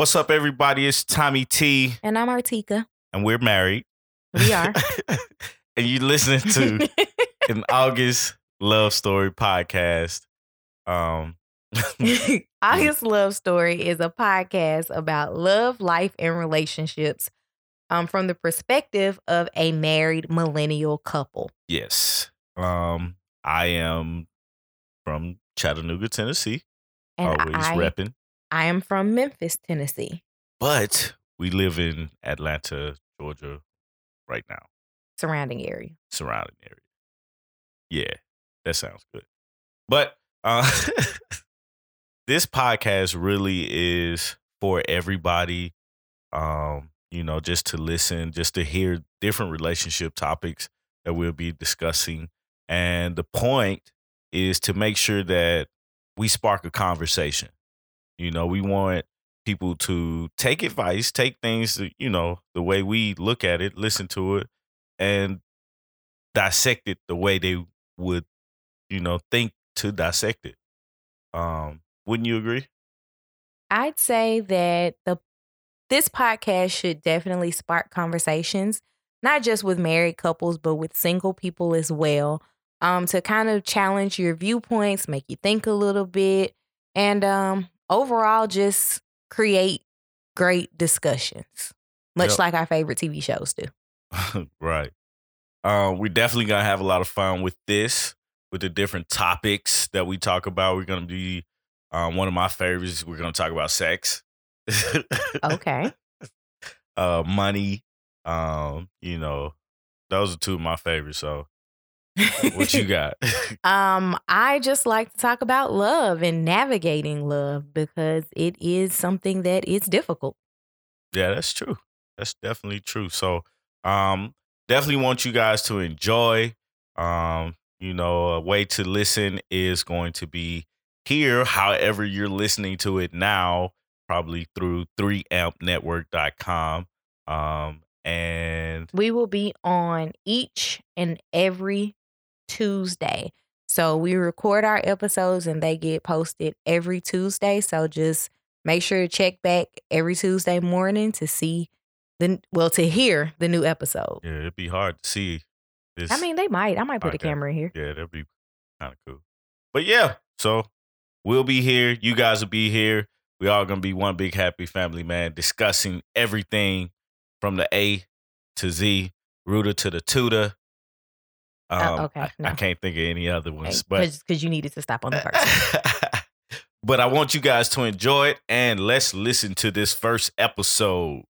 What's up, everybody? It's Tommy T, And I'm Artieka. and we're married. We are. and you're listening to an August love story podcast. Um, August Love Story is a podcast about love, life, and relationships um, from the perspective of a married millennial couple. yes. Um, I am from Chattanooga, Tennessee. And always I, repping. I am from Memphis, Tennessee, But we live in Atlanta, Georgia right now, surrounding area. surrounding area. Yeah, that sounds good. But uh this podcast really is for everybody. Um, you know, just to listen, just to hear different relationship topics that we'll be discussing. And the point is to make sure that we spark a conversation. You know, we want people to take advice, take things, you know, the way we look at it, listen to it, and dissect it the way they would, you know, think to dissect it. Um, wouldn't you agree? I'd say that the this podcast should definitely spark conversations, not just with married couples, but with single people as well. Um, to kind of challenge your viewpoints, make you think a little bit, and um, overall just create great discussions, much Yep. like our favorite TV shows do. right. Um, we're definitely gonna have a lot of fun with this, with the different topics that we talk about. We're gonna be um, one of my favorites. We're gonna talk about sex. Okay. uh, money. Um, you know, those are two of my favorites. So, what you got? Um, I just like to talk about love and navigating love because it is something that is difficult. Yeah, that's true. That's definitely true. So, um, definitely want you guys to enjoy. Um, you know, a way to listen is going to be here. However, you're listening to it now, probably through 3ampnetwork.com. Um, and We will be on each and every Tuesday. So we record our episodes and they get posted every Tuesday. So just make sure to check back every Tuesday morning to see the well to hear the new episode. yeah, it'd be hard to see this. I mean, they might. I might put a camera in here. yeah, that'd be kind of cool. But yeah, so we'll be here. You guys will be here. We all gonna be one big happy family, man, discussing everything from the A to Z, rooter to the tutor. Um, Oh, okay, I, I can't think of any other ones, but Because you needed to stop on the first. but I want you guys to enjoy it, and let's listen to this first episode.